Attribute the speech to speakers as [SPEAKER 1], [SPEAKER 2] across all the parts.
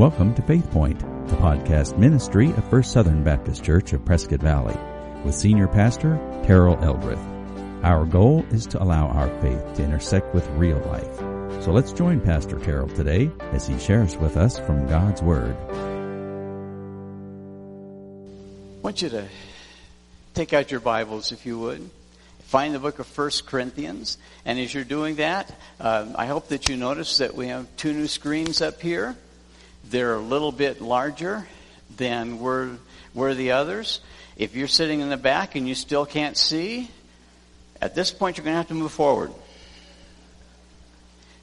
[SPEAKER 1] Welcome to Faith Point, the podcast ministry of First Southern Baptist Church of Prescott Valley, with Senior Pastor Terrell Eldrith. Our goal is to allow our faith to intersect with real life. So let's join Pastor Terrell today as he shares with us from God's Word.
[SPEAKER 2] I want you to take out your Bibles, if you would. Find the book of First Corinthians. And as you're doing that, uh, I hope that you notice that we have two new screens up here. They're a little bit larger than were, were the others. If you're sitting in the back and you still can't see, at this point you're going to have to move forward.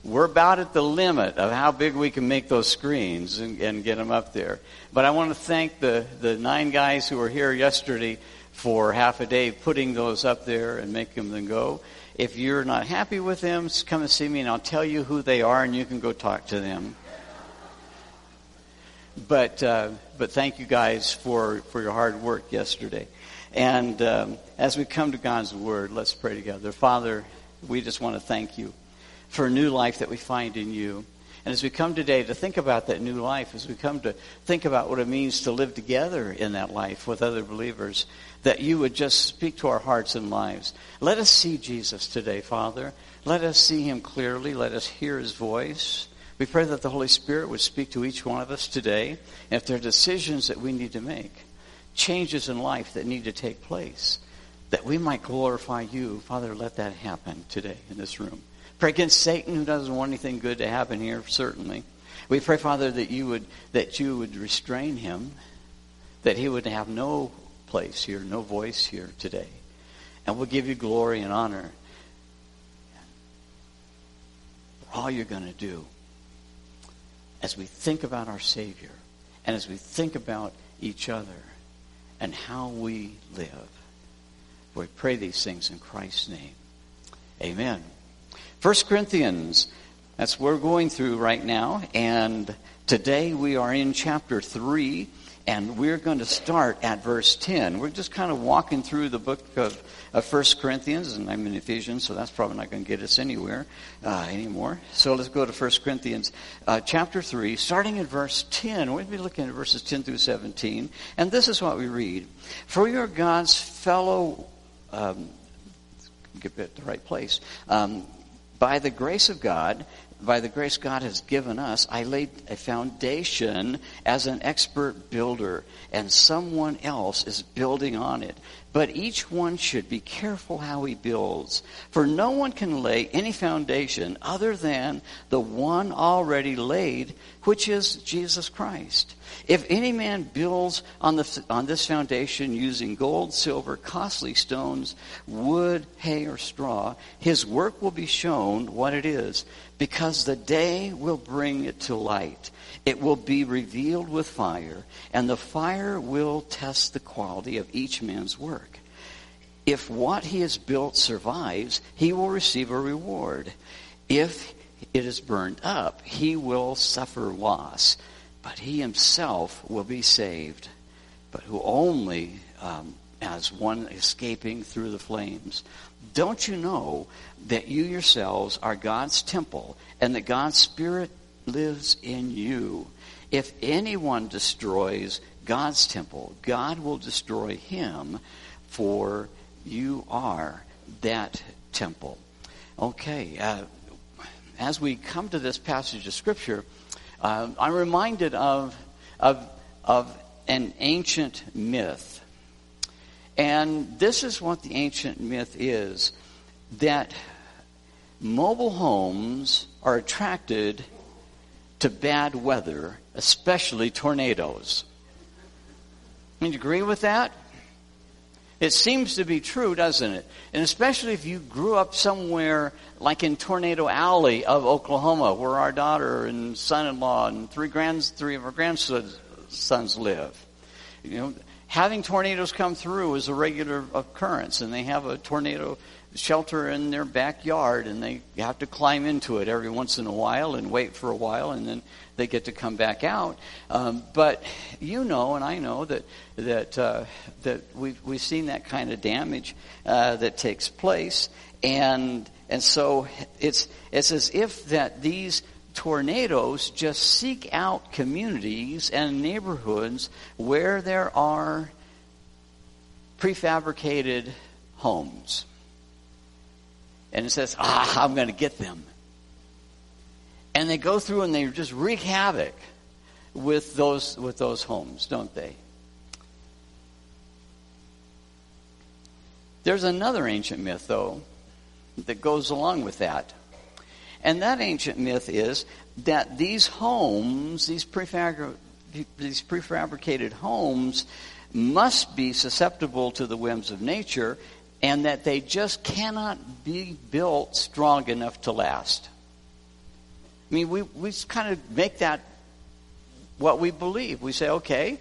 [SPEAKER 2] We're about at the limit of how big we can make those screens and, and get them up there. But I want to thank the, the nine guys who were here yesterday for half a day putting those up there and making them go. If you're not happy with them, come and see me and I'll tell you who they are and you can go talk to them but uh, but thank you guys for for your hard work yesterday. And um, as we come to God's word, let's pray together. Father, we just want to thank you for a new life that we find in you. And as we come today to think about that new life, as we come to think about what it means to live together in that life with other believers, that you would just speak to our hearts and lives. Let us see Jesus today, Father. Let us see him clearly. Let us hear his voice. We pray that the Holy Spirit would speak to each one of us today. And if there are decisions that we need to make, changes in life that need to take place, that we might glorify you, Father, let that happen today in this room. Pray against Satan, who doesn't want anything good to happen here, certainly. We pray, Father, that you would that you would restrain him, that he would have no place here, no voice here today. And we'll give you glory and honor for all you're going to do as we think about our Savior and as we think about each other and how we live. We pray these things in Christ's name. Amen. First Corinthians, that's what we're going through right now. And today we are in chapter 3, and we're going to start at verse 10. We're just kind of walking through the book of of 1 Corinthians, and I'm in Ephesians, so that's probably not going to get us anywhere uh, anymore. So let's go to 1 Corinthians uh, chapter 3, starting at verse 10. We'll be looking at verses 10 through 17. And this is what we read. For we are God's fellow, um, get it at the right place, um, by the grace of God, by the grace God has given us, I laid a foundation as an expert builder, and someone else is building on it. But each one should be careful how he builds, for no one can lay any foundation other than the one already laid, which is Jesus Christ. If any man builds on, the, on this foundation using gold, silver, costly stones, wood, hay, or straw, his work will be shown what it is, because the day will bring it to light. It will be revealed with fire, and the fire will test the quality of each man's work. If what he has built survives, he will receive a reward. If it is burned up, he will suffer loss, but he himself will be saved, but who only um, as one escaping through the flames. Don't you know that you yourselves are God's temple and that God's Spirit lives in you. If anyone destroys God's temple, God will destroy him, for you are that temple. Okay, uh, as we come to this passage of Scripture, uh, I'm reminded of, of, of an ancient myth. And this is what the ancient myth is that mobile homes are attracted to bad weather, especially tornadoes. Mean, you agree with that? It seems to be true, doesn't it? And especially if you grew up somewhere like in Tornado Alley of Oklahoma, where our daughter and son-in-law and three three of our grandsons live. You know, having tornadoes come through is a regular occurrence, and they have a tornado shelter in their backyard and they have to climb into it every once in a while and wait for a while and then they get to come back out. Um, but you know, and I know that that uh, that we've we've seen that kind of damage uh, that takes place, and and so it's it's as if that these tornadoes just seek out communities and neighborhoods where there are prefabricated homes. And it says, ah, I'm going to get them. And they go through and they just wreak havoc with those, with those homes, don't they? There's another ancient myth, though, that goes along with that. And that ancient myth is that these homes, these, prefabri- these prefabricated homes, must be susceptible to the whims of nature and that they just cannot be built strong enough to last. I mean, we, we kind of make that what we believe. We say, okay,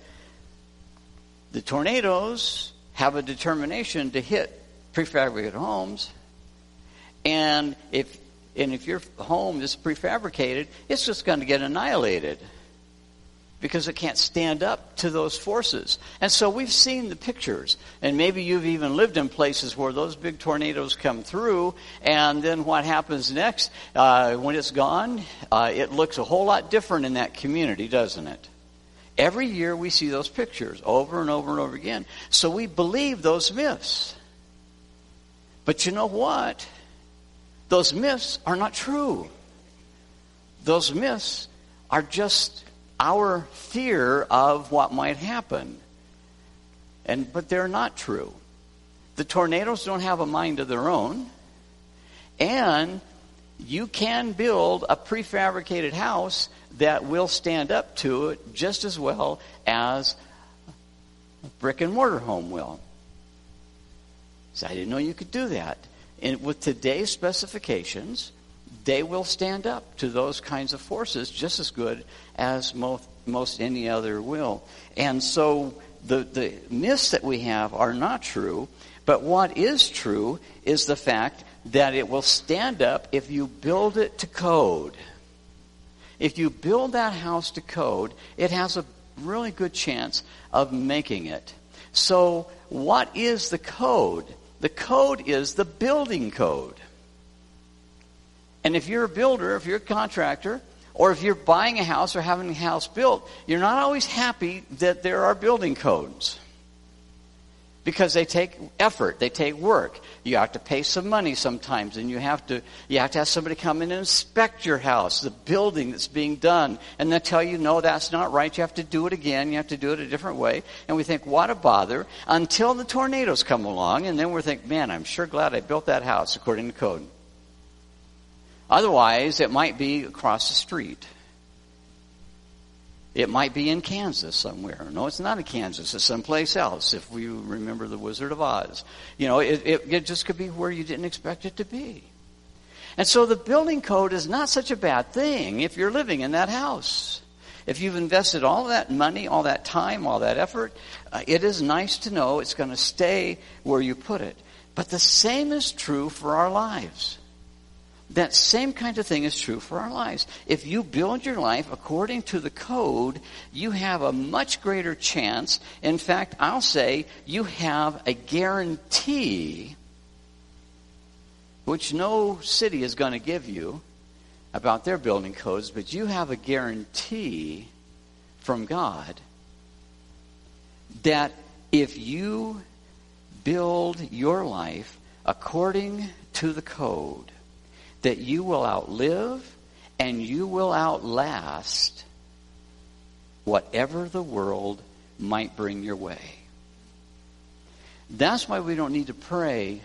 [SPEAKER 2] the tornadoes have a determination to hit prefabricated homes, and if and if your home is prefabricated, it's just going to get annihilated because it can't stand up to those forces. And so we've seen the pictures. And maybe you've even lived in places where those big tornadoes come through, and then what happens next? Uh, when it's gone, uh, it looks a whole lot different in that community, doesn't it? Every year we see those pictures over and over and over again. So we believe those myths. But you know what? Those myths are not true. Those myths are just our fear of what might happen. And but they're not true. The tornadoes don't have a mind of their own. And you can build a prefabricated house that will stand up to it just as well as a brick and mortar home will. So I didn't know you could do that. And with today's specifications, they will stand up to those kinds of forces just as good as most, most any other will. And so the, the myths that we have are not true, but what is true is the fact that it will stand up if you build it to code. If you build that house to code, it has a really good chance of making it. So, what is the code? The code is the building code. And if you're a builder, if you're a contractor, or if you're buying a house or having a house built, you're not always happy that there are building codes. Because they take effort, they take work. You have to pay some money sometimes, and you have to you have to have somebody come in and inspect your house, the building that's being done, and they tell you, no, that's not right. You have to do it again. You have to do it a different way. And we think, what a bother, until the tornadoes come along, and then we think, man, I'm sure glad I built that house according to code. Otherwise, it might be across the street. It might be in Kansas somewhere. No, it's not in Kansas. It's someplace else. If we remember the Wizard of Oz, you know, it, it, it, just could be where you didn't expect it to be. And so the building code is not such a bad thing if you're living in that house. If you've invested all that money, all that time, all that effort, uh, it is nice to know it's going to stay where you put it. But the same is true for our lives. That same kind of thing is true for our lives. If you build your life according to the code, you have a much greater chance. In fact, I'll say you have a guarantee, which no city is going to give you about their building codes, but you have a guarantee from God that if you build your life according to the code, that you will outlive and you will outlast whatever the world might bring your way. That's why we don't need to pray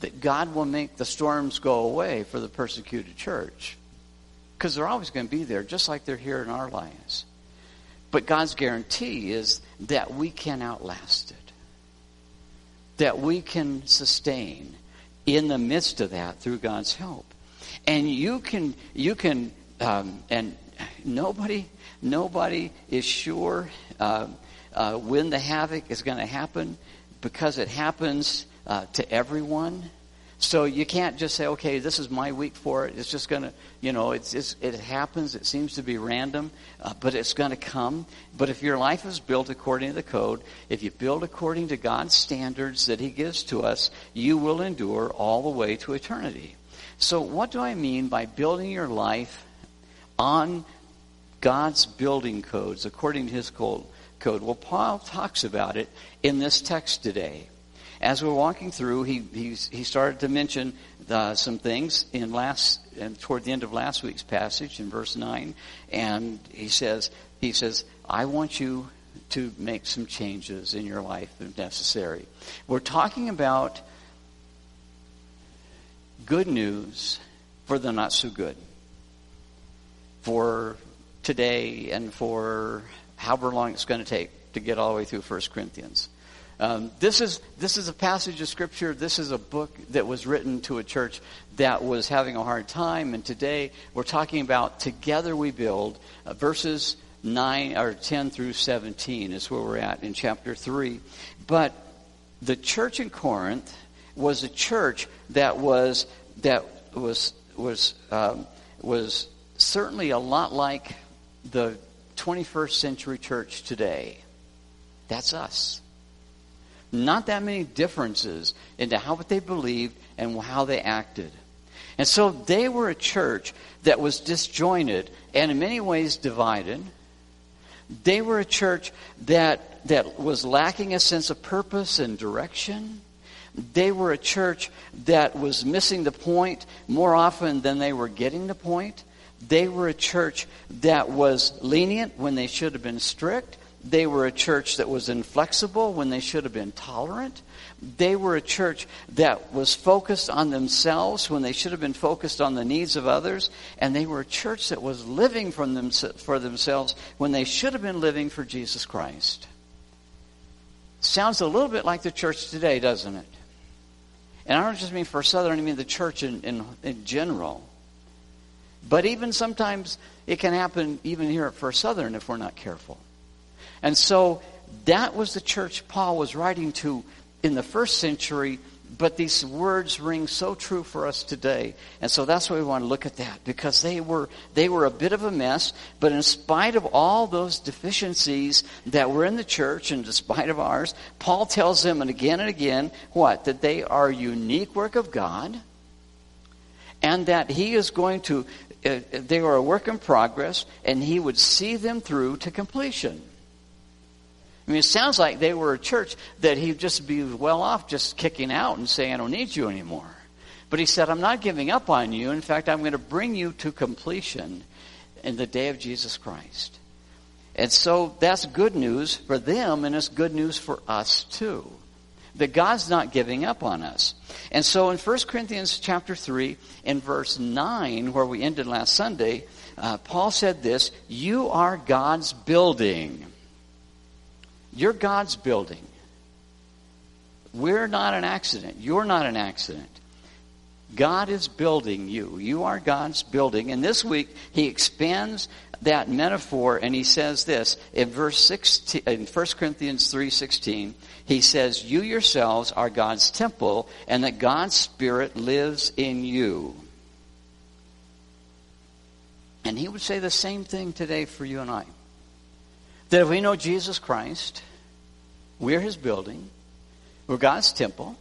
[SPEAKER 2] that God will make the storms go away for the persecuted church. Because they're always going to be there, just like they're here in our lives. But God's guarantee is that we can outlast it, that we can sustain in the midst of that through God's help and you can you can um, and nobody nobody is sure uh, uh, when the havoc is going to happen because it happens uh, to everyone. So you can't just say, okay, this is my week for it. It's just going to, you know, it's, it's, it happens. It seems to be random, uh, but it's going to come. But if your life is built according to the code, if you build according to God's standards that He gives to us, you will endure all the way to eternity. So, what do I mean by building your life on God's building codes according to his code. Well, Paul talks about it in this text today. As we're walking through, he, he, he started to mention uh, some things in last, and toward the end of last week's passage in verse 9. And he says, he says, I want you to make some changes in your life if necessary. We're talking about good news for the not so good. For today and for however long it's going to take to get all the way through 1 Corinthians. Um, this is this is a passage of scripture. This is a book that was written to a church that was having a hard time, and today we're talking about together we build uh, verses nine or ten through seventeen is where we're at in chapter three. But the church in Corinth was a church that was that was was um, was certainly a lot like the 21st century church today. That's us. Not that many differences into how they believed and how they acted. And so they were a church that was disjointed and in many ways divided. They were a church that, that was lacking a sense of purpose and direction. They were a church that was missing the point more often than they were getting the point. They were a church that was lenient when they should have been strict. They were a church that was inflexible when they should have been tolerant. They were a church that was focused on themselves when they should have been focused on the needs of others. And they were a church that was living from them, for themselves when they should have been living for Jesus Christ. Sounds a little bit like the church today, doesn't it? And I don't just mean for Southern, I mean the church in, in, in general. But even sometimes it can happen even here at First Southern if we're not careful. And so that was the church Paul was writing to in the first century, but these words ring so true for us today. And so that's why we want to look at that because they were they were a bit of a mess, but in spite of all those deficiencies that were in the church and despite of ours, Paul tells them and again and again what? That they are a unique work of God and that he is going to uh, they were a work in progress, and he would see them through to completion. I mean, it sounds like they were a church that he'd just be well off just kicking out and saying, I don't need you anymore. But he said, I'm not giving up on you. In fact, I'm going to bring you to completion in the day of Jesus Christ. And so that's good news for them, and it's good news for us too that God's not giving up on us. And so in 1 Corinthians chapter 3 in verse 9 where we ended last Sunday, uh, Paul said this, you are God's building. You're God's building. We're not an accident. You're not an accident. God is building you. You are God's building. And this week, he expands that metaphor and he says this in verse 16, in 1 Corinthians 3.16, he says, you yourselves are God's temple and that God's Spirit lives in you. And he would say the same thing today for you and I. That if we know Jesus Christ, we're his building, we're God's temple,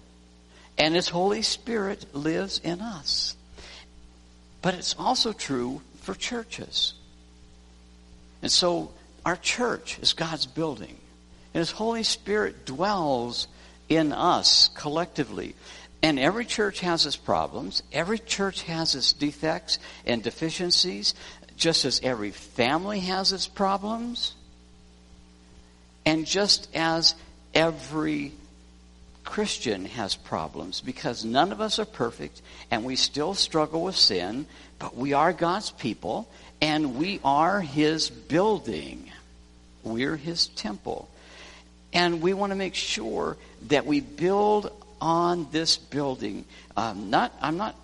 [SPEAKER 2] and his Holy Spirit lives in us. But it's also true for churches. And so our church is God's building. And His Holy Spirit dwells in us collectively. And every church has its problems. Every church has its defects and deficiencies, just as every family has its problems. And just as every Christian has problems because none of us are perfect and we still struggle with sin, but we are God's people and we are His building. We're His temple. And we want to make sure that we build on this building. Um, not, I'm not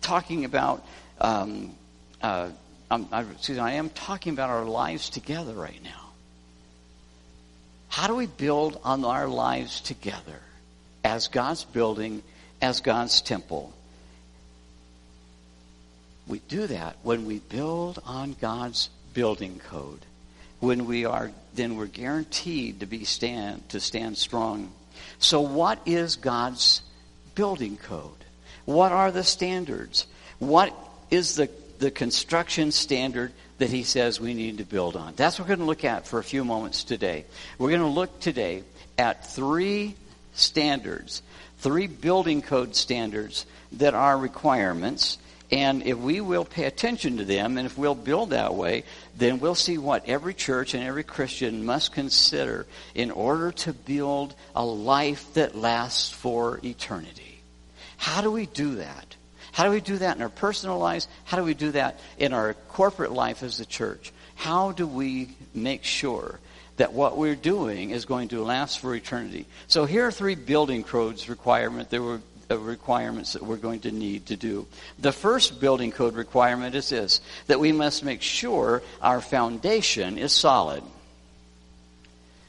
[SPEAKER 2] talking about, um, uh, I'm, I, excuse me, I am talking about our lives together right now. How do we build on our lives together as God's building, as God's temple? We do that when we build on God's building code. When we are, then we're guaranteed to be stand, to stand strong. So what is God's building code? What are the standards? What is the, the construction standard that he says we need to build on. That's what we're going to look at for a few moments today. We're going to look today at three standards, three building code standards that are requirements. And if we will pay attention to them and if we'll build that way, then we'll see what every church and every Christian must consider in order to build a life that lasts for eternity. How do we do that? How do we do that in our personal lives? How do we do that in our corporate life as a church? How do we make sure that what we're doing is going to last for eternity? So here are three building codes requirement that were uh, requirements that we're going to need to do. The first building code requirement is this that we must make sure our foundation is solid.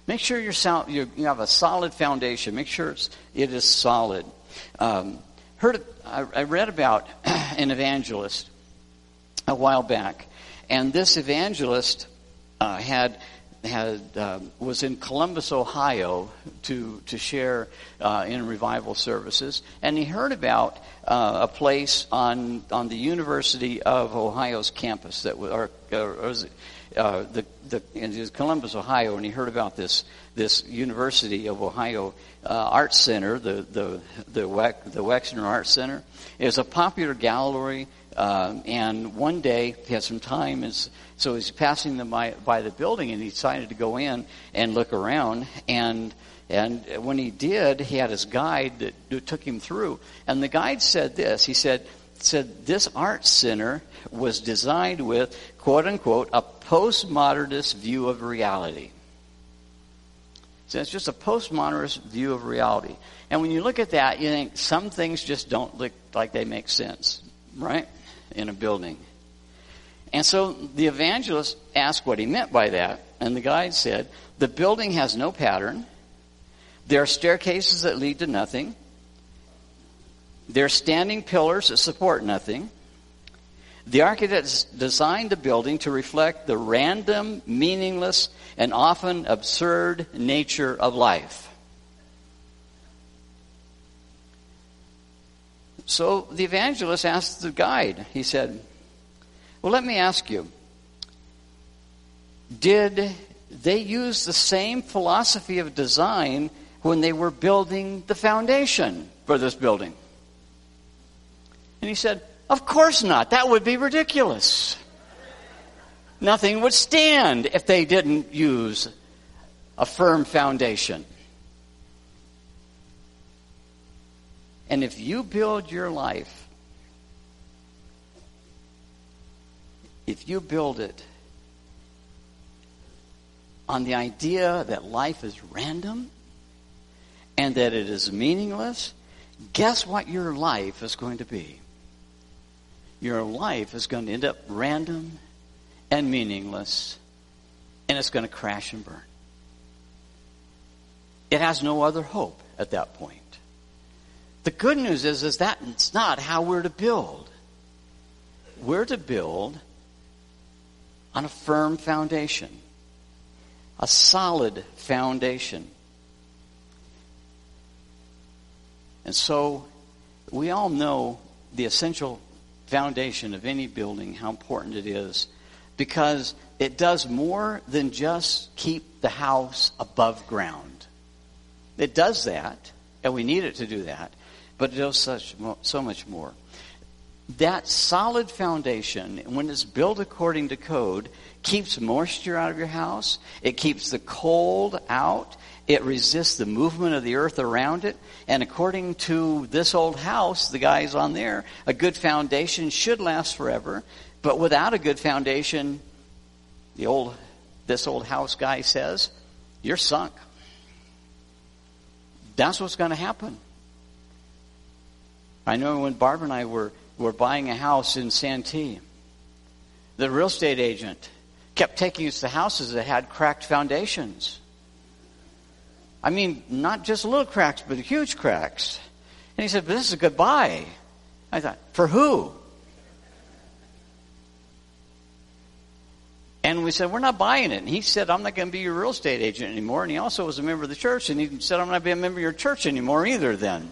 [SPEAKER 2] Make sure you're, you have a solid foundation. Make sure it's, it is solid. Um, heard I, read about an evangelist a while back, and this evangelist uh, had had uh, was in Columbus, Ohio, to to share uh, in revival services, and he heard about uh, a place on on the University of Ohio's campus that was, or, or was uh, the the in Columbus, Ohio, and he heard about this this University of Ohio uh, Art Center, the the the, the Wexner Art Center, is a popular gallery. Uh, and one day he had some time, and so he's passing them by, by the building, and he decided to go in and look around. And and when he did, he had his guide that took him through. And the guide said this: He said, said this art center was designed with quote unquote a postmodernist view of reality. So it's just a postmodernist view of reality. And when you look at that, you think some things just don't look like they make sense, right? In a building. And so the evangelist asked what he meant by that. And the guide said, the building has no pattern. There are staircases that lead to nothing. There are standing pillars that support nothing. The architects designed the building to reflect the random, meaningless, and often absurd nature of life. So the evangelist asked the guide, he said, Well, let me ask you, did they use the same philosophy of design when they were building the foundation for this building? And he said, Of course not. That would be ridiculous. Nothing would stand if they didn't use a firm foundation. And if you build your life, if you build it on the idea that life is random and that it is meaningless, guess what your life is going to be? Your life is going to end up random and meaningless, and it's going to crash and burn. It has no other hope at that point. The good news is, is that it's not how we're to build. We're to build on a firm foundation, a solid foundation. And so we all know the essential foundation of any building, how important it is because it does more than just keep the house above ground. It does that, and we need it to do that, but it does such, so much more. That solid foundation, when it's built according to code, keeps moisture out of your house. It keeps the cold out. It resists the movement of the earth around it. And according to this old house, the guys on there, a good foundation should last forever but without a good foundation, the old, this old house guy says, you're sunk. That's what's going to happen. I know when Barbara and I were, were buying a house in Santee, the real estate agent kept taking us to houses that had cracked foundations. I mean, not just little cracks, but huge cracks. And he said, but this is a good buy. I thought, for who? And we said, we're not buying it. And he said, I'm not going to be your real estate agent anymore. And he also was a member of the church. And he said, I'm not going to be a member of your church anymore either then.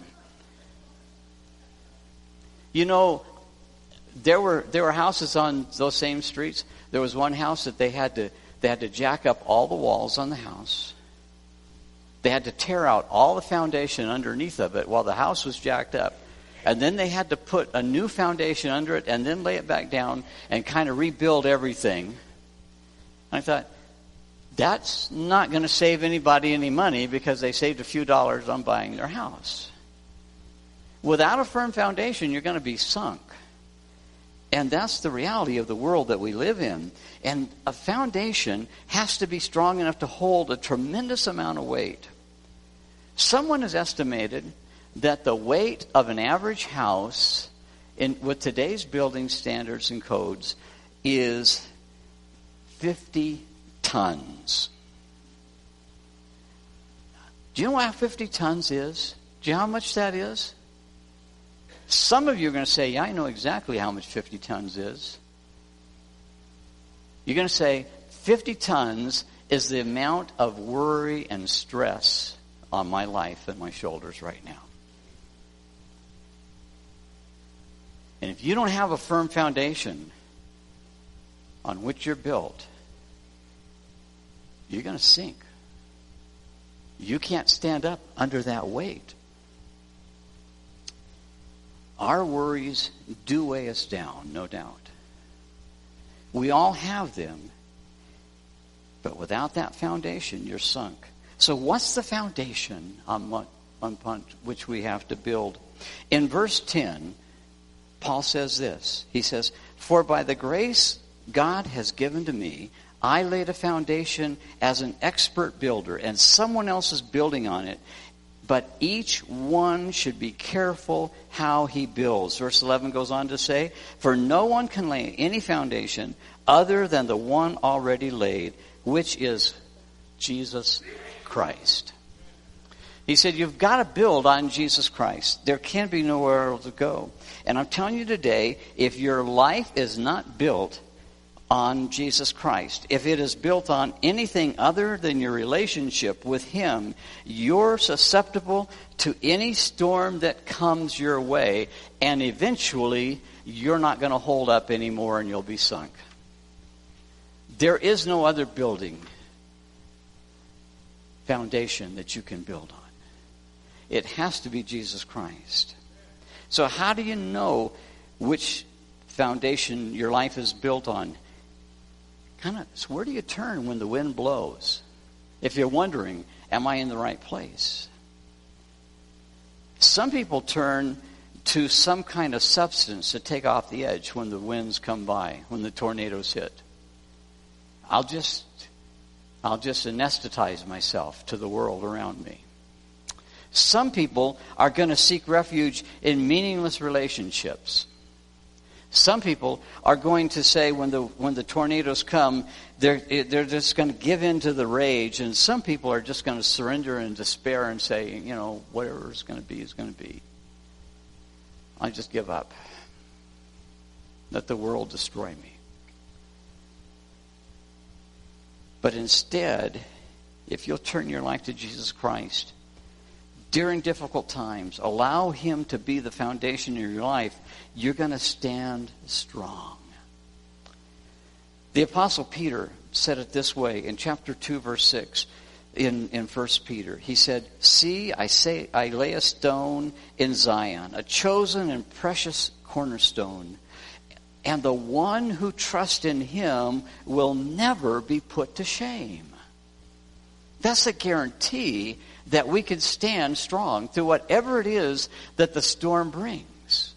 [SPEAKER 2] You know, There were there were houses on those same streets. There was one house that they had to they had to jack up all the walls on the house. They had to tear out all the foundation underneath of it while the house was jacked up. And then they had to put a new foundation under it and then lay it back down and kind of rebuild everything. I thought, that's not going to save anybody any money because they saved a few dollars on buying their house. Without a firm foundation, you're going to be sunk. And that's the reality of the world that we live in. And a foundation has to be strong enough to hold a tremendous amount of weight. Someone has estimated that the weight of an average house in, with today's building standards and codes is 50 tons. Do you know what 50 tons is? Do you know how much that is? Some of you are going to say, Yeah, I know exactly how much 50 tons is. You're going to say, 50 tons is the amount of worry and stress on my life and my shoulders right now. And if you don't have a firm foundation on which you're built, you're going to sink. You can't stand up under that weight. Our worries do weigh us down, no doubt. We all have them. But without that foundation, you're sunk. So, what's the foundation um, on, what, on which we have to build? In verse 10, Paul says this He says, For by the grace God has given to me, I laid a foundation as an expert builder, and someone else is building on it. But each one should be careful how he builds. Verse 11 goes on to say, For no one can lay any foundation other than the one already laid, which is Jesus Christ. He said, You've got to build on Jesus Christ. There can be nowhere else to go. And I'm telling you today, if your life is not built on Jesus Christ, if it is built on anything other than your relationship with Him, you're susceptible to any storm that comes your way, and eventually you're not going to hold up anymore and you'll be sunk. There is no other building, foundation that you can build on. It has to be Jesus Christ. So, how do you know which foundation your life is built on? kind of so where do you turn when the wind blows? If you're wondering, am I in the right place? Some people turn to some kind of substance to take off the edge when the winds come by, when the tornadoes hit. I'll just I'll just anesthetize myself to the world around me. Some people are going to seek refuge in meaningless relationships. Some people are going to say when the when the tornadoes come, they're they're just going to give in to the rage, and some people are just going to surrender in despair and say, you know, whatever is going to be is going to be. I just give up. Let the world destroy me. But instead, if you'll turn your life to Jesus Christ, during difficult times, allow Him to be the foundation of your life, you're going to stand strong. The Apostle Peter said it this way in chapter 2, verse 6 in, in 1 Peter. He said, See, I say I lay a stone in Zion, a chosen and precious cornerstone, and the one who trusts in him will never be put to shame. That's a guarantee that we can stand strong through whatever it is that the storm brings.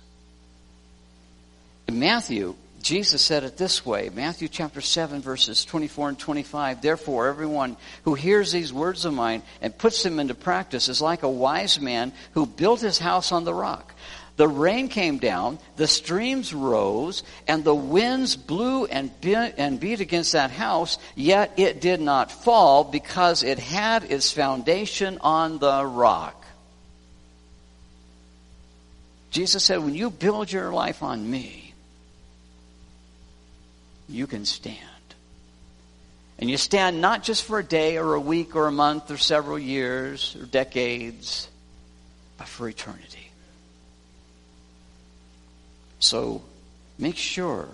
[SPEAKER 2] In Matthew, Jesus said it this way Matthew chapter 7, verses 24 and 25. Therefore, everyone who hears these words of mine and puts them into practice is like a wise man who built his house on the rock. The rain came down, the streams rose, and the winds blew and beat, and beat against that house, yet it did not fall because it had its foundation on the rock. Jesus said, When you build your life on me, you can stand. And you stand not just for a day or a week or a month or several years or decades, but for eternity. So make sure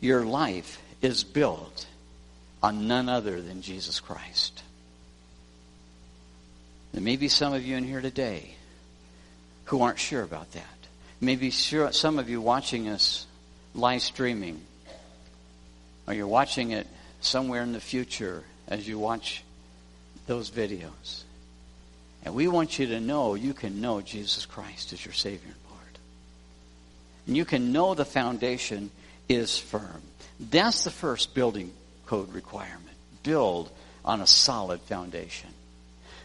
[SPEAKER 2] your life is built on none other than Jesus Christ. There may be some of you in here today who aren't sure about that. Maybe sure, some of you watching us live streaming, or you're watching it somewhere in the future as you watch those videos. And we want you to know you can know Jesus Christ as your Savior. And you can know the foundation is firm. That's the first building code requirement. Build on a solid foundation.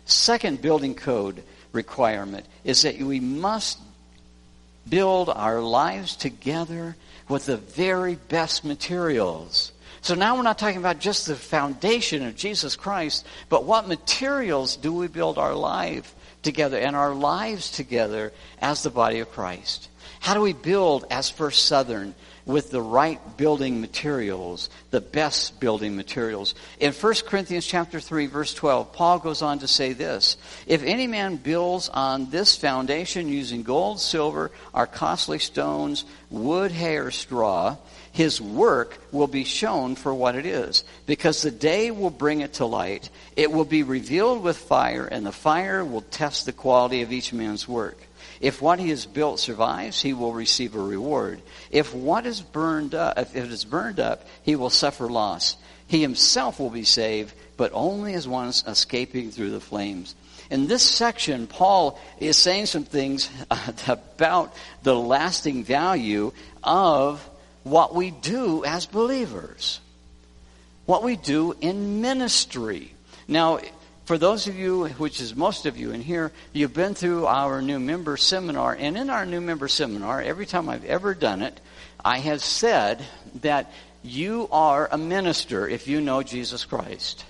[SPEAKER 2] Second building code requirement is that we must build our lives together with the very best materials. So now we're not talking about just the foundation of Jesus Christ, but what materials do we build our life together and our lives together as the body of Christ? How do we build as First Southern with the right building materials, the best building materials. In 1 Corinthians chapter 3 verse 12, Paul goes on to say this, if any man builds on this foundation using gold, silver, or costly stones, wood, hay, or straw, his work will be shown for what it is, because the day will bring it to light. It will be revealed with fire, and the fire will test the quality of each man's work. If what he has built survives, he will receive a reward. If what is burned up, if it is burned up, he will suffer loss. He himself will be saved, but only as one escaping through the flames. In this section, Paul is saying some things uh, about the lasting value of what we do as believers, what we do in ministry. Now, for those of you, which is most of you in here, you've been through our new member seminar. And in our new member seminar, every time I've ever done it, I have said that you are a minister if you know Jesus Christ.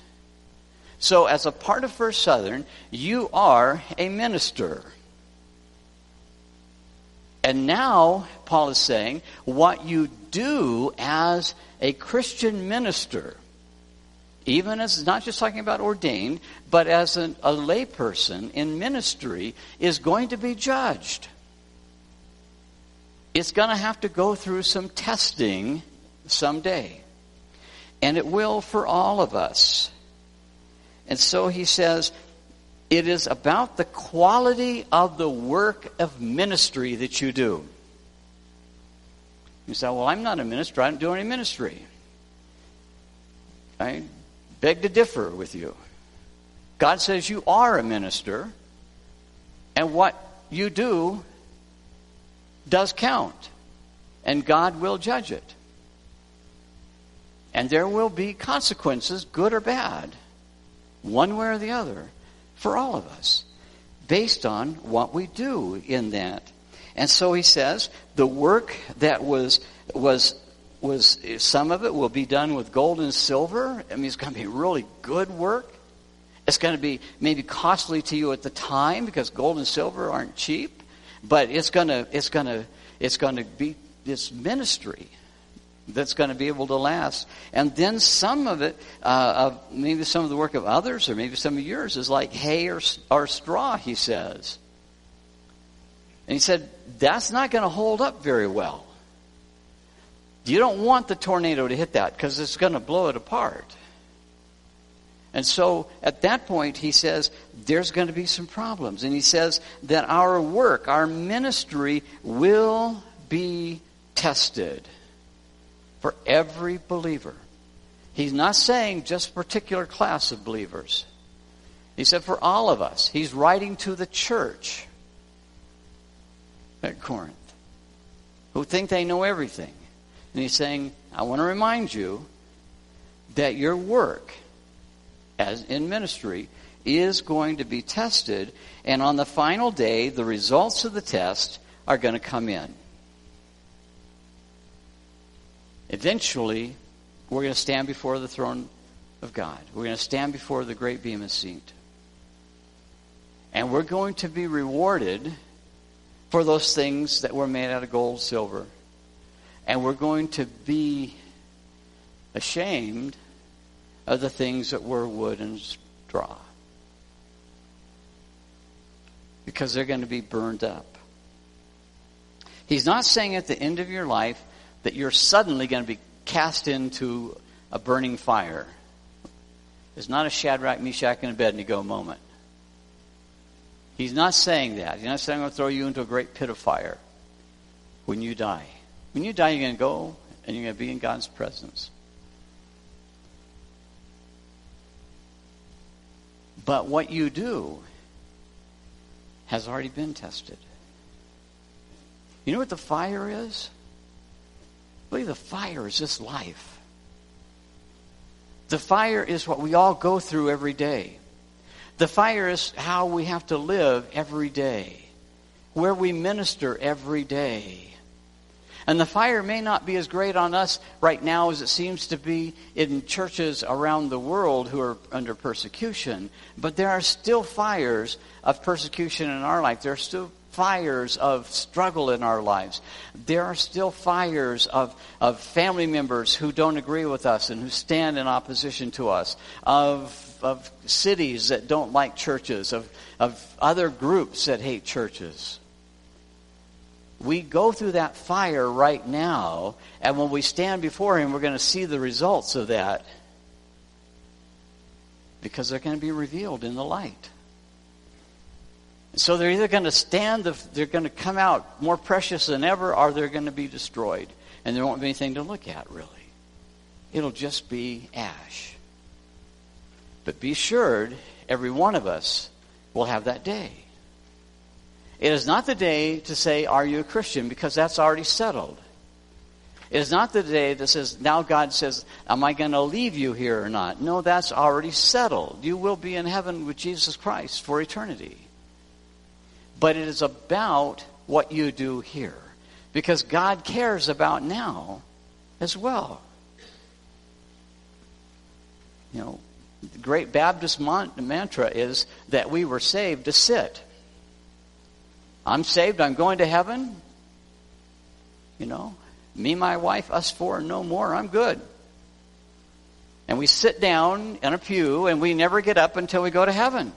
[SPEAKER 2] So, as a part of First Southern, you are a minister. And now, Paul is saying, what you do as a Christian minister even as not just talking about ordained, but as an, a layperson in ministry, is going to be judged. It's going to have to go through some testing someday. And it will for all of us. And so he says, it is about the quality of the work of ministry that you do. You say, well, I'm not a minister. I don't do any ministry. I beg to differ with you. God says you are a minister, and what you do does count, and God will judge it. And there will be consequences, good or bad, one way or the other, for all of us, based on what we do in that. And so he says, the work that was was was some of it will be done with gold and silver. I mean, it's going to be really good work. It's going to be maybe costly to you at the time because gold and silver aren't cheap, but it's going to it's going to it's going to be this ministry that's going to be able to last. And then some of it, uh, of maybe some of the work of others, or maybe some of yours, is like hay or, or straw. He says, and he said that's not going to hold up very well. You don't want the tornado to hit that because it's going to blow it apart. And so at that point, he says, there's going to be some problems. And he says that our work, our ministry will be tested for every believer. He's not saying just a particular class of believers. He said for all of us. He's writing to the church at Corinth who think they know everything. And he's saying, I want to remind you that your work as in ministry is going to be tested and on the final day the results of the test are going to come in. Eventually, we're going to stand before the throne of God. We're going to stand before the great bema seat. And we're going to be rewarded for those things that were made out of gold, silver, and we're going to be ashamed of the things that were wood and straw. Because they're going to be burned up. He's not saying at the end of your life that you're suddenly going to be cast into a burning fire. It's not a Shadrach, Meshach, and Abednego moment. He's not saying that. He's not saying, I'm going to throw you into a great pit of fire when you die. When you die, you're going to go and you're going to be in God's presence. But what you do has already been tested. You know what the fire is? Believe the fire is this life. The fire is what we all go through every day. The fire is how we have to live every day, where we minister every day. And the fire may not be as great on us right now as it seems to be in churches around the world who are under persecution, but there are still fires of persecution in our life. There are still fires of struggle in our lives. There are still fires of, of family members who don't agree with us and who stand in opposition to us, of, of cities that don't like churches, of, of other groups that hate churches. We go through that fire right now, and when we stand before Him, we're going to see the results of that because they're going to be revealed in the light. So they're either going to stand, they're going to come out more precious than ever, or they're going to be destroyed. And there won't be anything to look at, really. It'll just be ash. But be assured, every one of us will have that day. It is not the day to say, Are you a Christian? because that's already settled. It is not the day that says, Now God says, Am I going to leave you here or not? No, that's already settled. You will be in heaven with Jesus Christ for eternity but it is about what you do here. Because God cares about now as well. You know, the great Baptist mantra is that we were saved to sit. I'm saved, I'm going to heaven. You know, me, my wife, us four, no more, I'm good. And we sit down in a pew and we never get up until we go to heaven.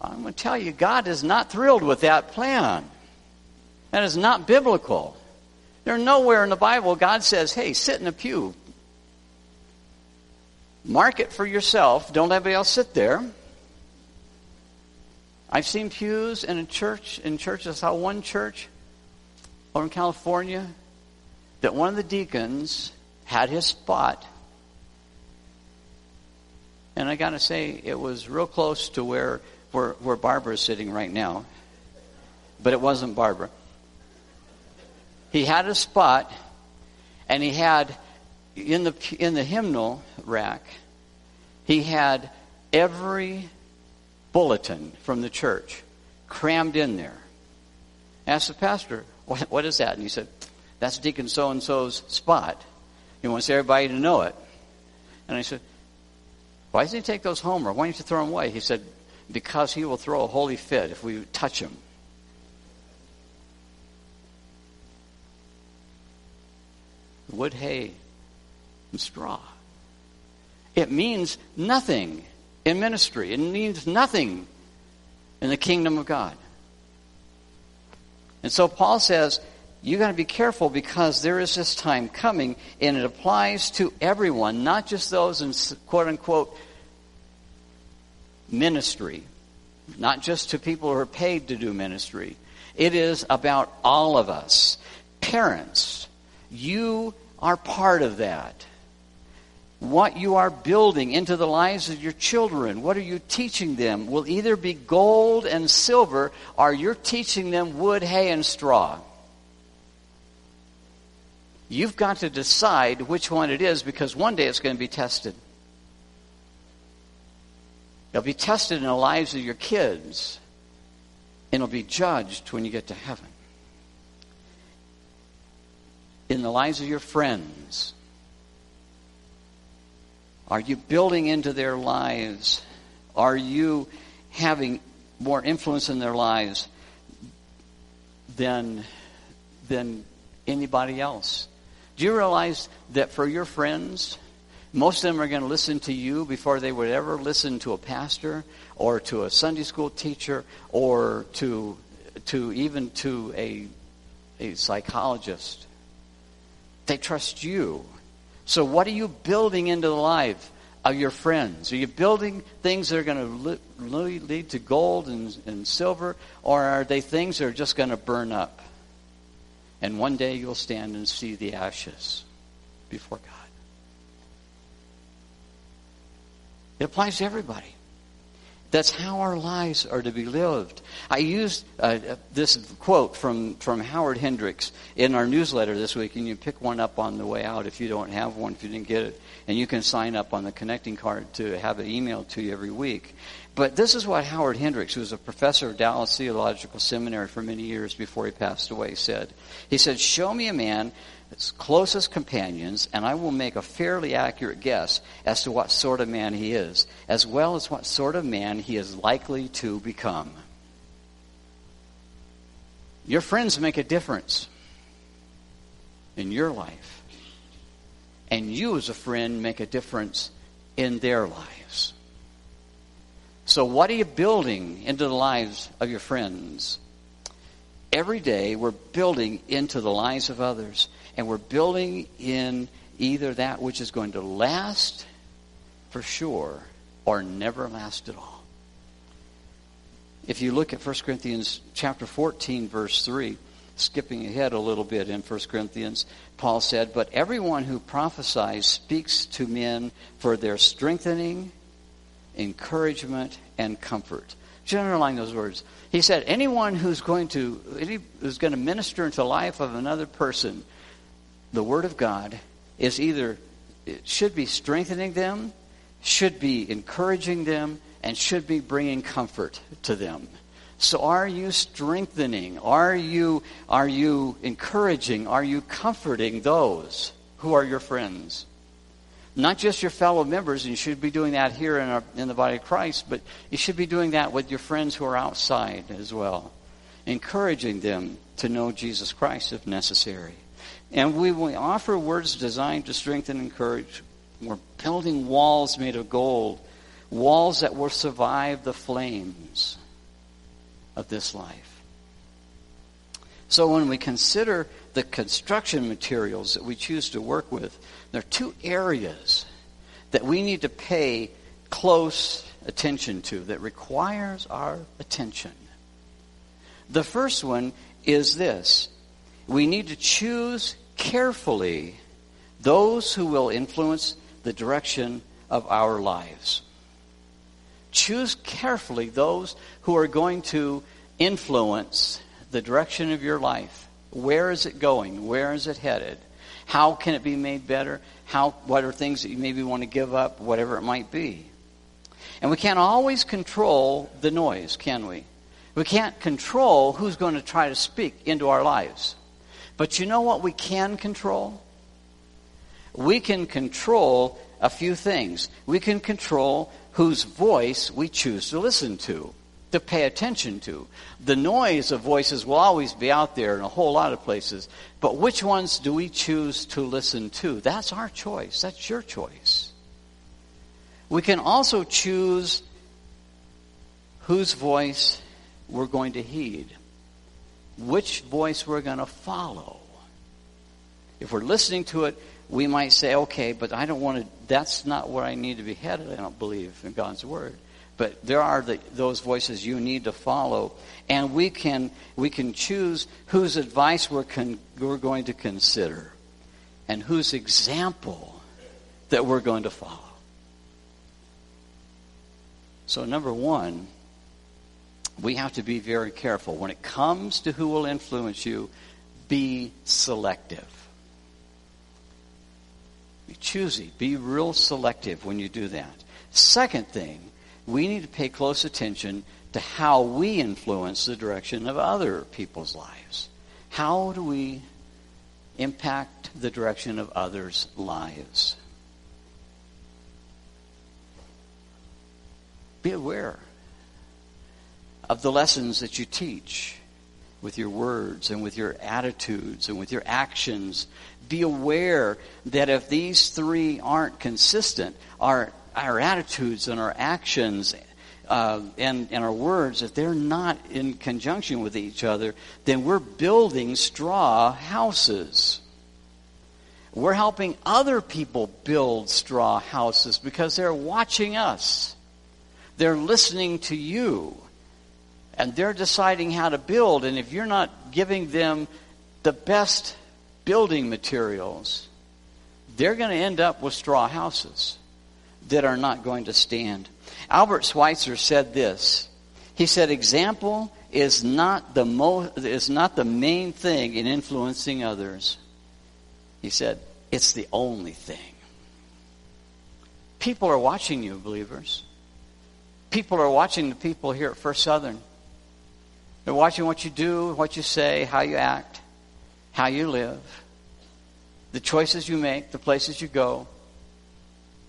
[SPEAKER 2] I'm going to tell you, God is not thrilled with that plan. That is not biblical. There's nowhere in the Bible God says, hey, sit in a pew. Mark it for yourself. Don't let anybody else sit there. I've seen pews in a church, in churches, I saw one church over in California that one of the deacons had his spot. And I got to say, it was real close to where where, where Barbara is sitting right now, but it wasn't Barbara. He had a spot, and he had in the in the hymnal rack, he had every bulletin from the church crammed in there. Asked the pastor, what, what is that? And he said, That's Deacon so and so's spot. He wants everybody to know it. And I said, Why doesn't he take those home or why don't you throw them away? He said, because he will throw a holy fit if we touch him. Wood, hay, and straw. It means nothing in ministry. It means nothing in the kingdom of God. And so Paul says, you got to be careful because there is this time coming, and it applies to everyone, not just those in quote unquote ministry, not just to people who are paid to do ministry. It is about all of us. Parents, you are part of that. What you are building into the lives of your children, what are you teaching them, will either be gold and silver or you're teaching them wood, hay, and straw. You've got to decide which one it is because one day it's going to be tested. It'll be tested in the lives of your kids, and it'll be judged when you get to heaven. In the lives of your friends, are you building into their lives? Are you having more influence in their lives than, than anybody else? Do you realize that for your friends, most of them are going to listen to you before they would ever listen to a pastor or to a Sunday school teacher or to, to even to a, a psychologist. They trust you. So, what are you building into the life of your friends? Are you building things that are going to lead to gold and, and silver, or are they things that are just going to burn up? And one day you'll stand and see the ashes before God. It applies to everybody. That's how our lives are to be lived. I used uh, this quote from, from Howard Hendricks in our newsletter this week, and you pick one up on the way out if you don't have one, if you didn't get it. And you can sign up on the connecting card to have it emailed to you every week. But this is what Howard Hendricks, who was a professor of Dallas Theological Seminary for many years before he passed away, said. He said, Show me a man his closest companions, and I will make a fairly accurate guess as to what sort of man he is, as well as what sort of man he is likely to become. Your friends make a difference in your life, and you, as a friend, make a difference in their lives. So, what are you building into the lives of your friends? Every day, we're building into the lives of others and we're building in either that which is going to last for sure or never last at all. If you look at 1 Corinthians chapter 14 verse 3, skipping ahead a little bit in 1 Corinthians, Paul said, "But everyone who prophesies speaks to men for their strengthening, encouragement, and comfort." Underline those words. He said, "Anyone who's going to who's going to minister into the life of another person the Word of God is either, it should be strengthening them, should be encouraging them, and should be bringing comfort to them. So are you strengthening? Are you, are you encouraging? Are you comforting those who are your friends? Not just your fellow members, and you should be doing that here in, our, in the body of Christ, but you should be doing that with your friends who are outside as well. Encouraging them to know Jesus Christ if necessary. And we, we offer words designed to strengthen and encourage. We're building walls made of gold, walls that will survive the flames of this life. So when we consider the construction materials that we choose to work with, there are two areas that we need to pay close attention to that requires our attention. The first one is this. We need to choose carefully those who will influence the direction of our lives. Choose carefully those who are going to influence the direction of your life. Where is it going? Where is it headed? How can it be made better? How, what are things that you maybe want to give up? Whatever it might be. And we can't always control the noise, can we? We can't control who's going to try to speak into our lives. But you know what we can control? We can control a few things. We can control whose voice we choose to listen to, to pay attention to. The noise of voices will always be out there in a whole lot of places, but which ones do we choose to listen to? That's our choice. That's your choice. We can also choose whose voice we're going to heed which voice we're going to follow. If we're listening to it, we might say, okay, but I don't want to, that's not where I need to be headed. I don't believe in God's Word. But there are the, those voices you need to follow. And we can, we can choose whose advice we're, con, we're going to consider and whose example that we're going to follow. So, number one, we have to be very careful. When it comes to who will influence you, be selective. Be choosy. Be real selective when you do that. Second thing, we need to pay close attention to how we influence the direction of other people's lives. How do we impact the direction of others' lives? Be aware of the lessons that you teach with your words and with your attitudes and with your actions. Be aware that if these three aren't consistent, our, our attitudes and our actions uh, and, and our words, if they're not in conjunction with each other, then we're building straw houses. We're helping other people build straw houses because they're watching us. They're listening to you. And they're deciding how to build. And if you're not giving them the best building materials, they're going to end up with straw houses that are not going to stand. Albert Schweitzer said this. He said, example is not the mo- is not the main thing in influencing others. He said, it's the only thing. People are watching you, believers. People are watching the people here at First Southern. They're watching what you do, what you say, how you act, how you live, the choices you make, the places you go.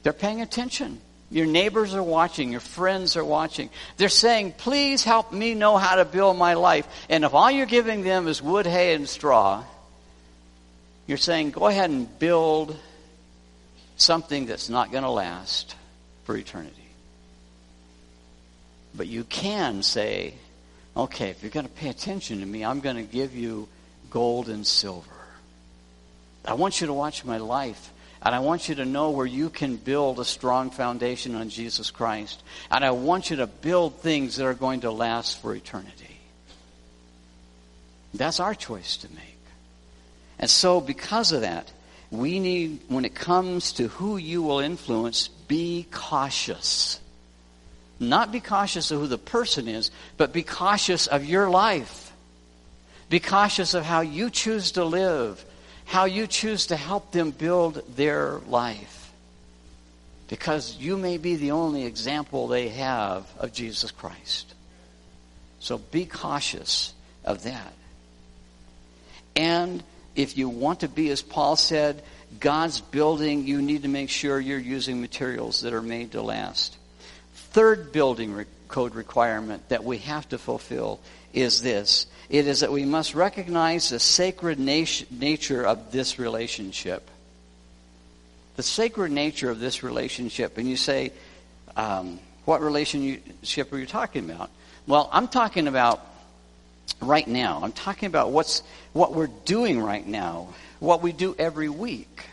[SPEAKER 2] They're paying attention. Your neighbors are watching. Your friends are watching. They're saying, please help me know how to build my life. And if all you're giving them is wood, hay, and straw, you're saying, go ahead and build something that's not going to last for eternity. But you can say, okay, if you're going to pay attention to me, I'm going to give you gold and silver. I want you to watch my life. And I want you to know where you can build a strong foundation on Jesus Christ. And I want you to build things that are going to last for eternity. That's our choice to make. And so, because of that, we need, when it comes to who you will influence, be cautious. Not be cautious of who the person is, but be cautious of your life. Be cautious of how you choose to live how you choose to help them build their life. Because you may be the only example they have of Jesus Christ. So be cautious of that. And if you want to be, as Paul said, God's building, you need to make sure you're using materials that are made to last. Third building code requirement that we have to fulfill is this it is that we must recognize the sacred nat- nature of this relationship. The sacred nature of this relationship. And you say, um, what relationship are you talking about? Well, I'm talking about right now. I'm talking about what's what we're doing right now, what we do every week.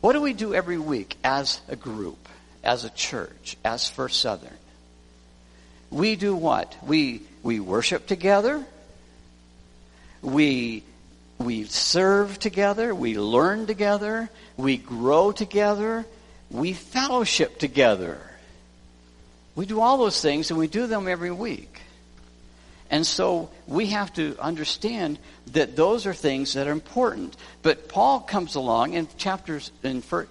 [SPEAKER 2] What do we do every week as a group, as a church, as First Southern? We do what? We we worship together. We, we serve together. We learn together. We grow together. We fellowship together. We do all those things and we do them every week. And so we have to understand that those are things that are important. But Paul comes along in chapters in 1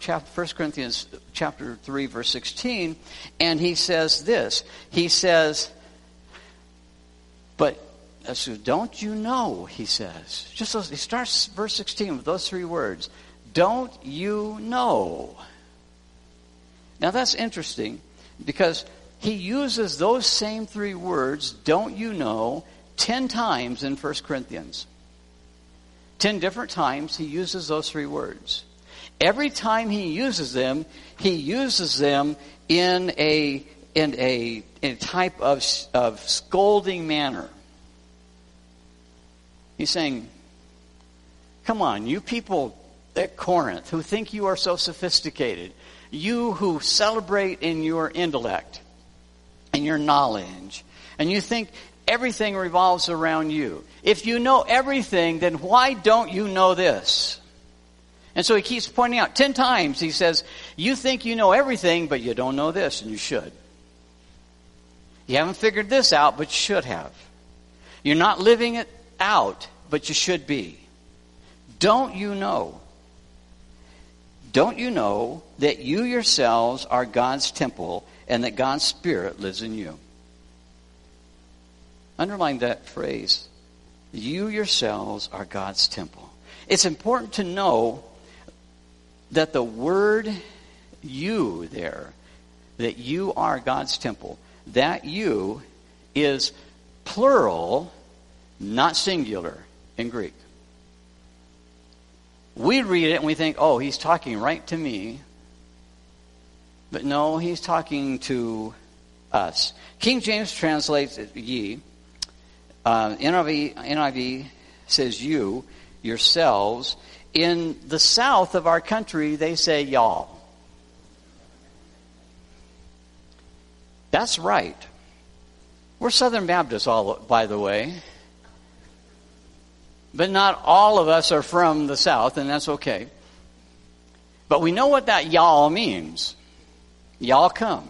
[SPEAKER 2] Corinthians chapter 3 verse 16 and he says this. He says but uh, so don't you know, he says. Just those, he starts verse 16 with those three words. Don't you know? Now that's interesting because he uses those same three words, don't you know, 10 times in 1 Corinthians. 10 different times he uses those three words. Every time he uses them, he uses them in a in a, in a type of, of scolding manner. He's saying, Come on, you people at Corinth who think you are so sophisticated, you who celebrate in your intellect and your knowledge, and you think everything revolves around you. If you know everything, then why don't you know this? And so he keeps pointing out ten times, he says, You think you know everything, but you don't know this, and you should. You haven't figured this out, but you should have. You're not living it out, but you should be. Don't you know? Don't you know that you yourselves are God's temple and that God's Spirit lives in you? Underline that phrase. You yourselves are God's temple. It's important to know that the word you there, that you are God's temple, that you is plural, not singular in Greek. We read it and we think, oh, he's talking right to me. But no, he's talking to us. King James translates it ye. Uh, NIV, NIV says you, yourselves. In the south of our country, they say y'all. That's right. We're Southern Baptists, all by the way. But not all of us are from the South, and that's okay. But we know what that y'all means. Y'all come.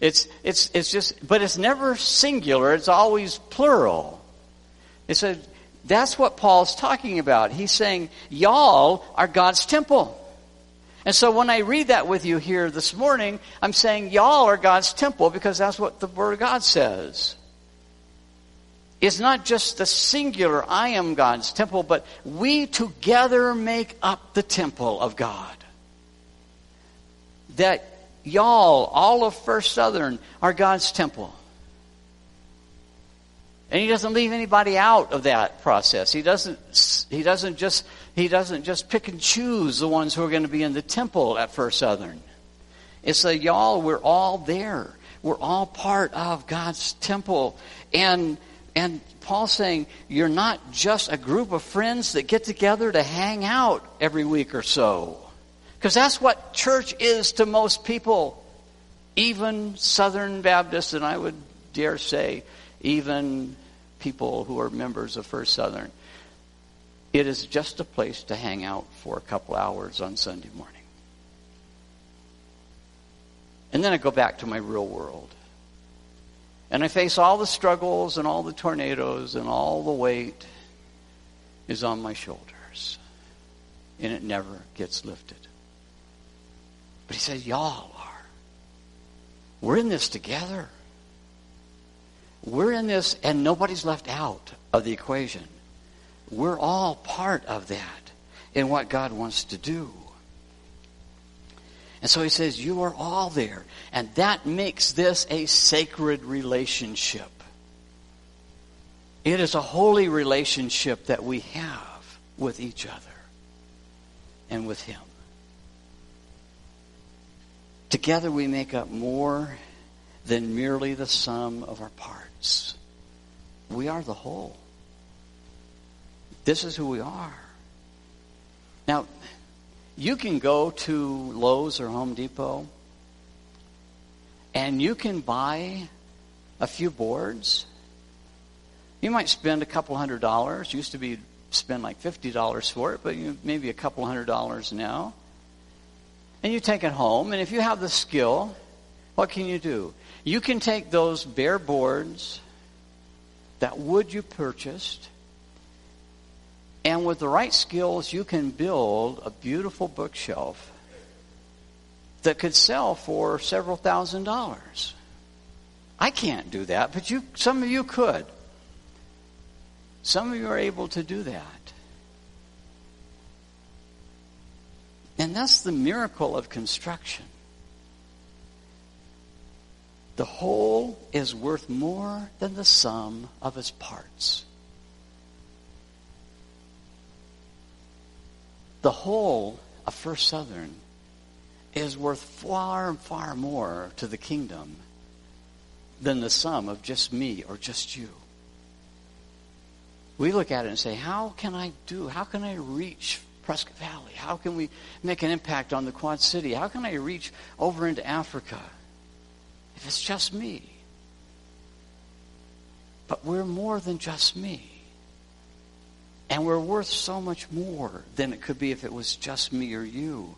[SPEAKER 2] It's, it's, it's just, but it's never singular, it's always plural. It's a, that's what Paul's talking about. He's saying, y'all are God's temple. And so when I read that with you here this morning, I'm saying y'all are God's temple because that's what the Word of God says. It's not just the singular, I am God's temple, but we together make up the temple of God. That y'all, all of First Southern, are God's temple. And he doesn't leave anybody out of that process. He doesn't, he doesn't just, he doesn't just pick and choose the ones who are going to be in the temple at First Southern. It's a y'all, we're all there. We're all part of God's temple. And, and Paul's saying, you're not just a group of friends that get together to hang out every week or so. Because that's what church is to most people. Even Southern Baptists, and I would dare say, even people who are members of First Southern. It is just a place to hang out for a couple hours on Sunday morning. And then I go back to my real world. And I face all the struggles and all the tornadoes and all the weight is on my shoulders. And it never gets lifted. But he says, Y'all are. We're in this together. We're in this, and nobody's left out of the equation. We're all part of that in what God wants to do. And so he says, You are all there. And that makes this a sacred relationship. It is a holy relationship that we have with each other and with Him. Together we make up more than merely the sum of our parts. We are the whole. This is who we are. Now, you can go to Lowe's or Home Depot and you can buy a few boards. You might spend a couple hundred dollars. Used to be spend like fifty dollars for it, but you, maybe a couple hundred dollars now. And you take it home, and if you have the skill, what can you do? You can take those bare boards, that wood you purchased, and with the right skills, you can build a beautiful bookshelf that could sell for several thousand dollars. I can't do that, but you, some of you could. Some of you are able to do that. And that's the miracle of construction. The whole is worth more than the sum of its parts. The whole of First Southern is worth far far more to the kingdom than the sum of just me or just you. We look at it and say, How can I do? How can I reach Prescott Valley? How can we make an impact on the Quad City? How can I reach over into Africa? if it's just me. But we're more than just me. And we're worth so much more than it could be if it was just me or you.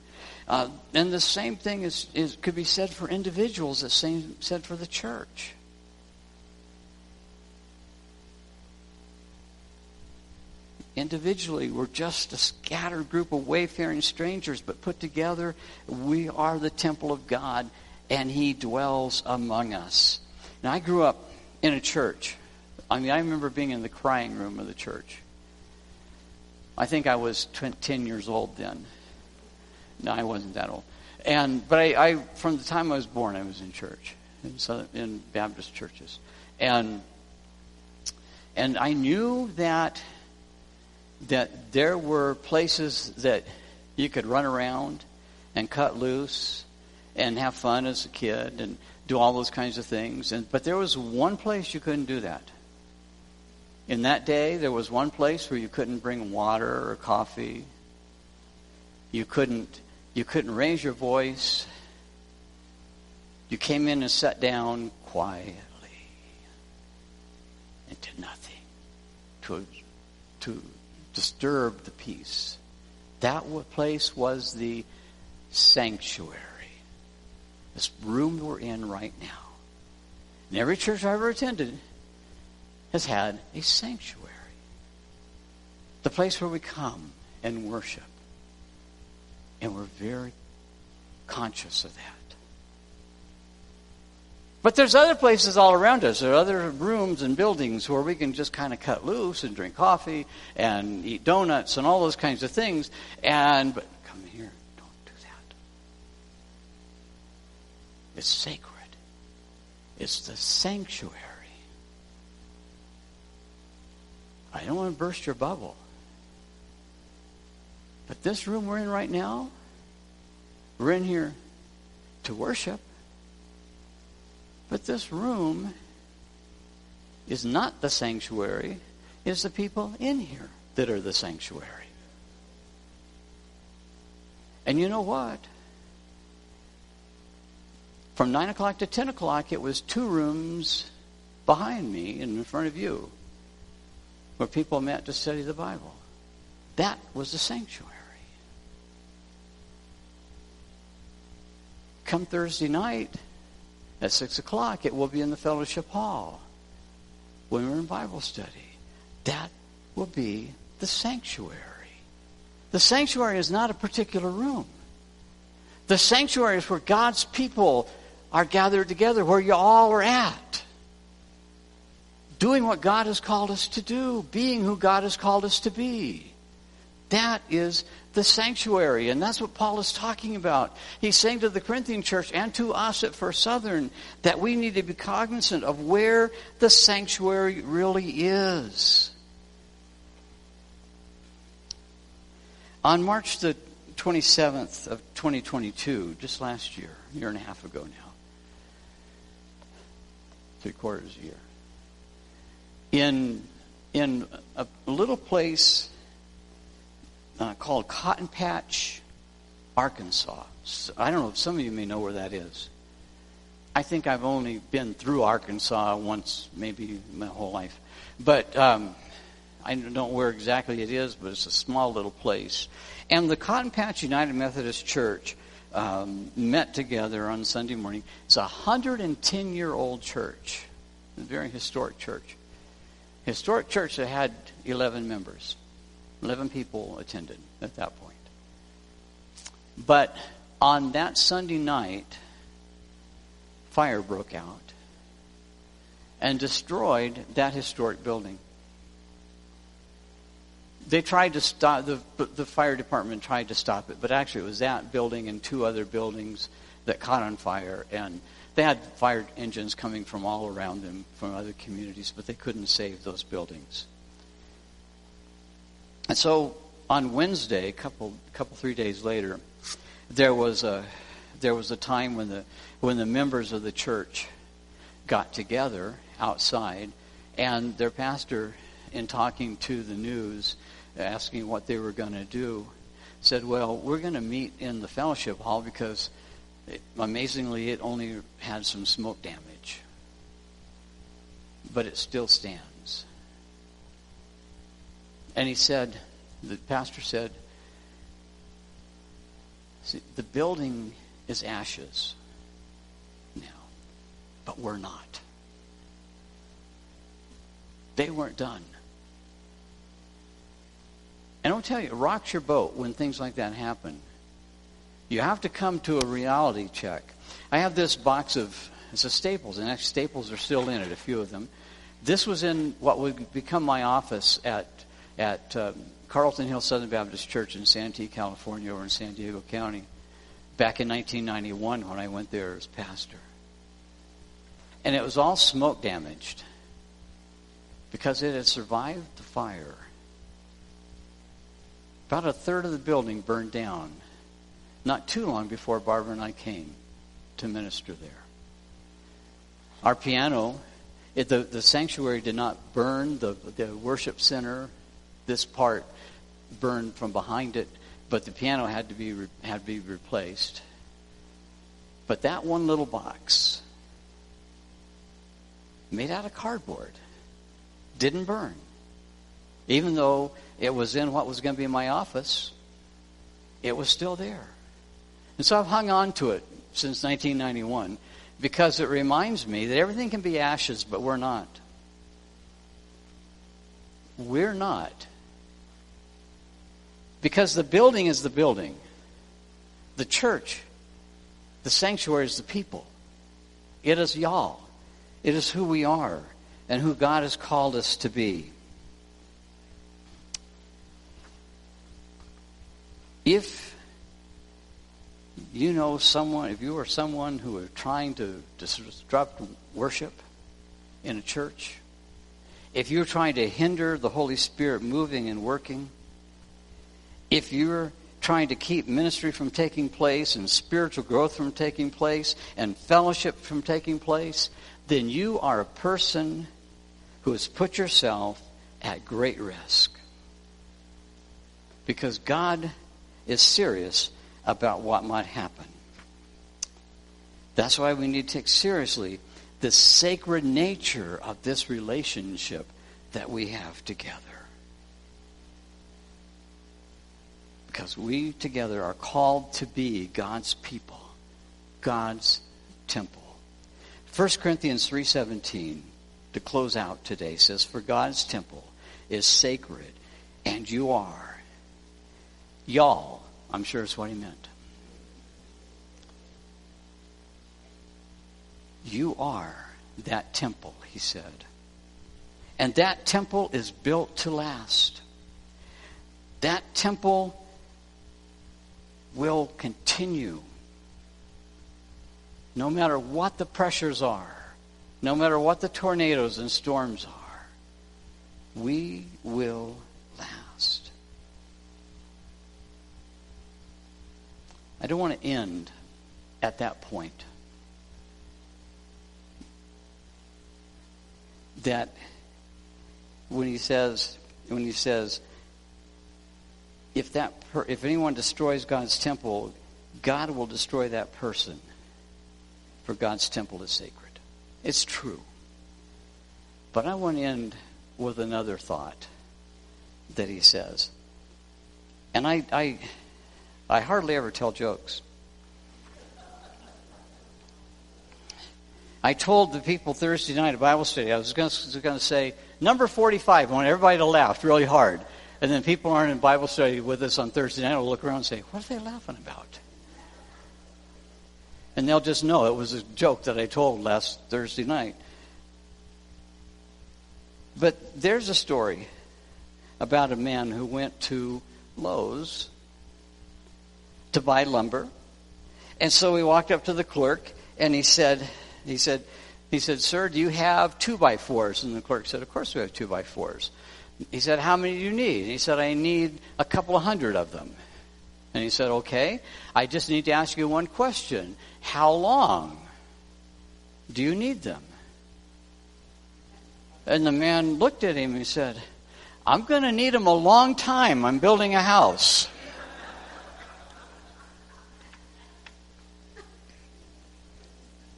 [SPEAKER 2] Uh, and the same thing is, is could be said for individuals, the same said for the church. Individually, we're just a scattered group of wayfaring strangers, but put together, we are the temple of God and he dwells among us. Now, I grew up in a church. I mean, I remember being in the crying room of the church. I think I was 10 years old then. No, I wasn't that old. And but I, I from the time I was born, I was in church, in, Southern, in Baptist churches, and and I knew that that there were places that you could run around and cut loose and have fun as a kid and do all those kinds of things. And, but there was one place you couldn't do that. In that day, there was one place where you couldn't bring water or coffee. You couldn't, you couldn't raise your voice. You came in and sat down quietly and did nothing to, to disturb the peace. That place was the sanctuary. This room we're in right now. And every church I've ever attended has had a sanctuary. The place where we come and worship. And we're very conscious of that. But there's other places all around us. There are other rooms and buildings where we can just kind of cut loose and drink coffee and eat donuts and all those kinds of things. And but come here, don't do that. It's sacred. It's the sanctuary. I don't want to burst your bubble. But this room we're in right now, we're in here to worship. But this room is not the sanctuary, it's the people in here that are the sanctuary. And you know what? From 9 o'clock to 10 o'clock, it was two rooms behind me and in front of you where people met to study the Bible. That was the sanctuary. Come Thursday night, at 6 o'clock, it will be in the fellowship hall when we're in Bible study. That will be the sanctuary. The sanctuary is not a particular room. The sanctuary is where God's people are gathered together, where you all are at. Doing what God has called us to do, being who God has called us to be. That is the sanctuary. And that's what Paul is talking about. He's saying to the Corinthian church and to us at First Southern that we need to be cognizant of where the sanctuary really is. On March the 27th of 2022, just last year, a year and a half ago now, three quarters a year, in, in a little place uh, called Cotton Patch, Arkansas. I don't know, if some of you may know where that is. I think I've only been through Arkansas once, maybe my whole life. But um, I don't know where exactly it is, but it's a small little place. And the Cotton Patch United Methodist Church um, met together on Sunday morning. It's a 110 year old church, a very historic church. Historic church that had 11 members. 11 people attended at that point. But on that Sunday night, fire broke out and destroyed that historic building. They tried to stop, the, the fire department tried to stop it, but actually it was that building and two other buildings that caught on fire. And they had fire engines coming from all around them from other communities, but they couldn't save those buildings. And so on Wednesday, a couple, couple three days later, there was a there was a time when the when the members of the church got together outside, and their pastor, in talking to the news, asking what they were going to do, said, "Well, we're going to meet in the fellowship hall because." It, amazingly, it only had some smoke damage, but it still stands. And he said, the pastor said, the building is ashes now, but we're not. They weren't done. And I'll tell you, it rocks your boat when things like that happen. You have to come to a reality check. I have this box of it's a Staples, and actually Staples are still in it, a few of them. This was in what would become my office at at uh, Carlton Hill Southern Baptist Church in Santee, California, over in San Diego County, back in 1991 when I went there as pastor. And it was all smoke damaged because it had survived the fire. About a third of the building burned down not too long before Barbara and I came to minister there. Our piano, it, the, the sanctuary did not burn, the, the worship center, this part burned from behind it, but the piano had to be, had to be replaced. But that one little box, made out of cardboard, didn't burn. Even though it was in what was going to be my office, it was still there. And so I've hung on to it since 1991 because it reminds me that everything can be ashes, but we're not. We're not. Because the building is the building, the church, the sanctuary is the people. It is y'all. It is who we are and who God has called us to be. If you know someone, if you are someone who are trying to disrupt worship in a church, if you're trying to hinder the Holy Spirit moving and working, if you're trying to keep ministry from taking place and spiritual growth from taking place and fellowship from taking place, then you are a person who has put yourself at great risk. Because God is serious about what might happen. That's why we need to take seriously the sacred nature of this relationship that we have together. Because we together are called to be God's people, God's temple. 1 Corinthians 3:17 to close out today says for God's temple is sacred and you are y'all I'm sure it's what he meant. You are that temple, he said. And that temple is built to last. That temple will continue. No matter what the pressures are, no matter what the tornadoes and storms are, we will last. I don't want to end at that point. That when he says, when he says, if that per, if anyone destroys God's temple, God will destroy that person. For God's temple is sacred. It's true. But I want to end with another thought that he says. And I, I I hardly ever tell jokes. I told the people Thursday night at Bible study, I was going to say, number 45. I want everybody to laugh really hard. And then people aren't in Bible study with us on Thursday night will look around and say, what are they laughing about? And they'll just know it was a joke that I told last Thursday night. But there's a story about a man who went to Lowe's to buy lumber. And so he walked up to the clerk and he said, he said, he said, Sir, do you have two by fours? And the clerk said, Of course we have two by fours. He said, How many do you need? And he said, I need a couple of hundred of them. And he said, Okay, I just need to ask you one question. How long do you need them? And the man looked at him and said, I'm going to need them a long time. I'm building a house.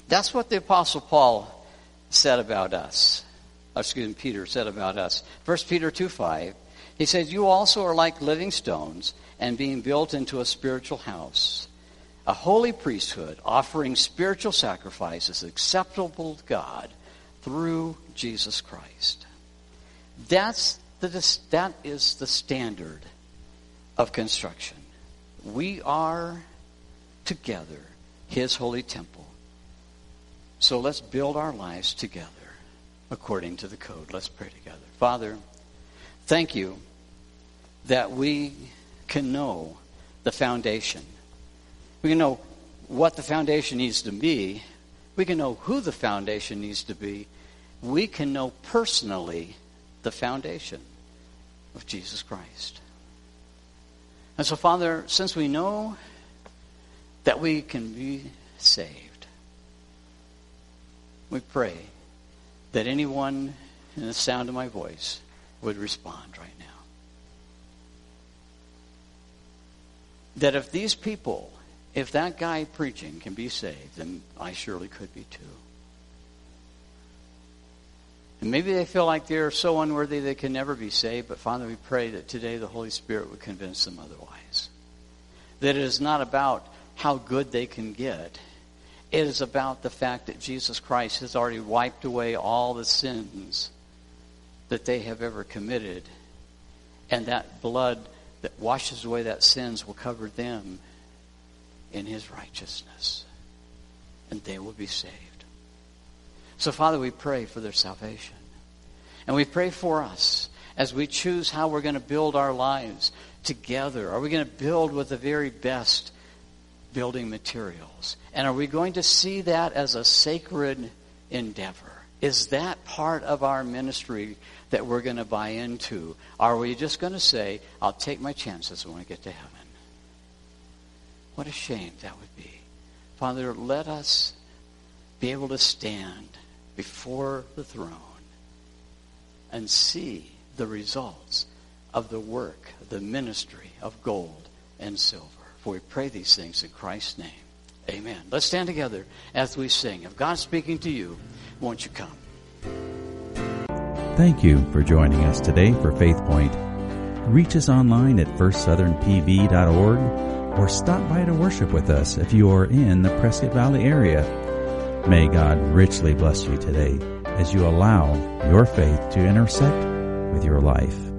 [SPEAKER 2] That's what the Apostle Paul said about us. Uh, excuse me, Peter said about us. 1 Peter 2 5. He says, You also are like living stones and being built into a spiritual house, a holy priesthood, offering spiritual sacrifices acceptable to God through Jesus Christ. That's the, that is the standard of construction. We are together his holy temple. So let's build our lives together according to the code. Let's pray together. Father, thank you that we can know the foundation. We can know what the foundation needs to be. We can know who the foundation needs to be. We can know personally the foundation of Jesus Christ. And so, Father, since we know that we can be saved, we pray that anyone in the sound of my voice would respond right now. That if these people, if that guy preaching can be saved, then I surely could be too. And maybe they feel like they're so unworthy they can never be saved, but Father, we pray that today the Holy Spirit would convince them otherwise. That it is not about how good they can get, it is about the fact that Jesus Christ has already wiped away all the sins that they have ever committed, and that blood that washes away that sins will cover them in his righteousness, and they will be saved. So, Father, we pray for their salvation. And we pray for us as we choose how we're going to build our lives together. Are we going to build with the very best building materials? And are we going to see that as a sacred endeavor? Is that part of our ministry that we're going to buy into? Are we just going to say, I'll take my chances when I get to heaven? What a shame that would be. Father, let us be able to stand before the throne and see the results of the work, the ministry of gold and silver. For we pray these things in Christ's name. Amen. Let's stand together as we sing. If God's speaking to you, won't you come?
[SPEAKER 1] Thank you for joining us today for Faith Point. Reach us online at firstsouthernpv.org or stop by to worship with us if you are in the Prescott Valley area. May God richly bless you today as you allow your faith to intersect with your life.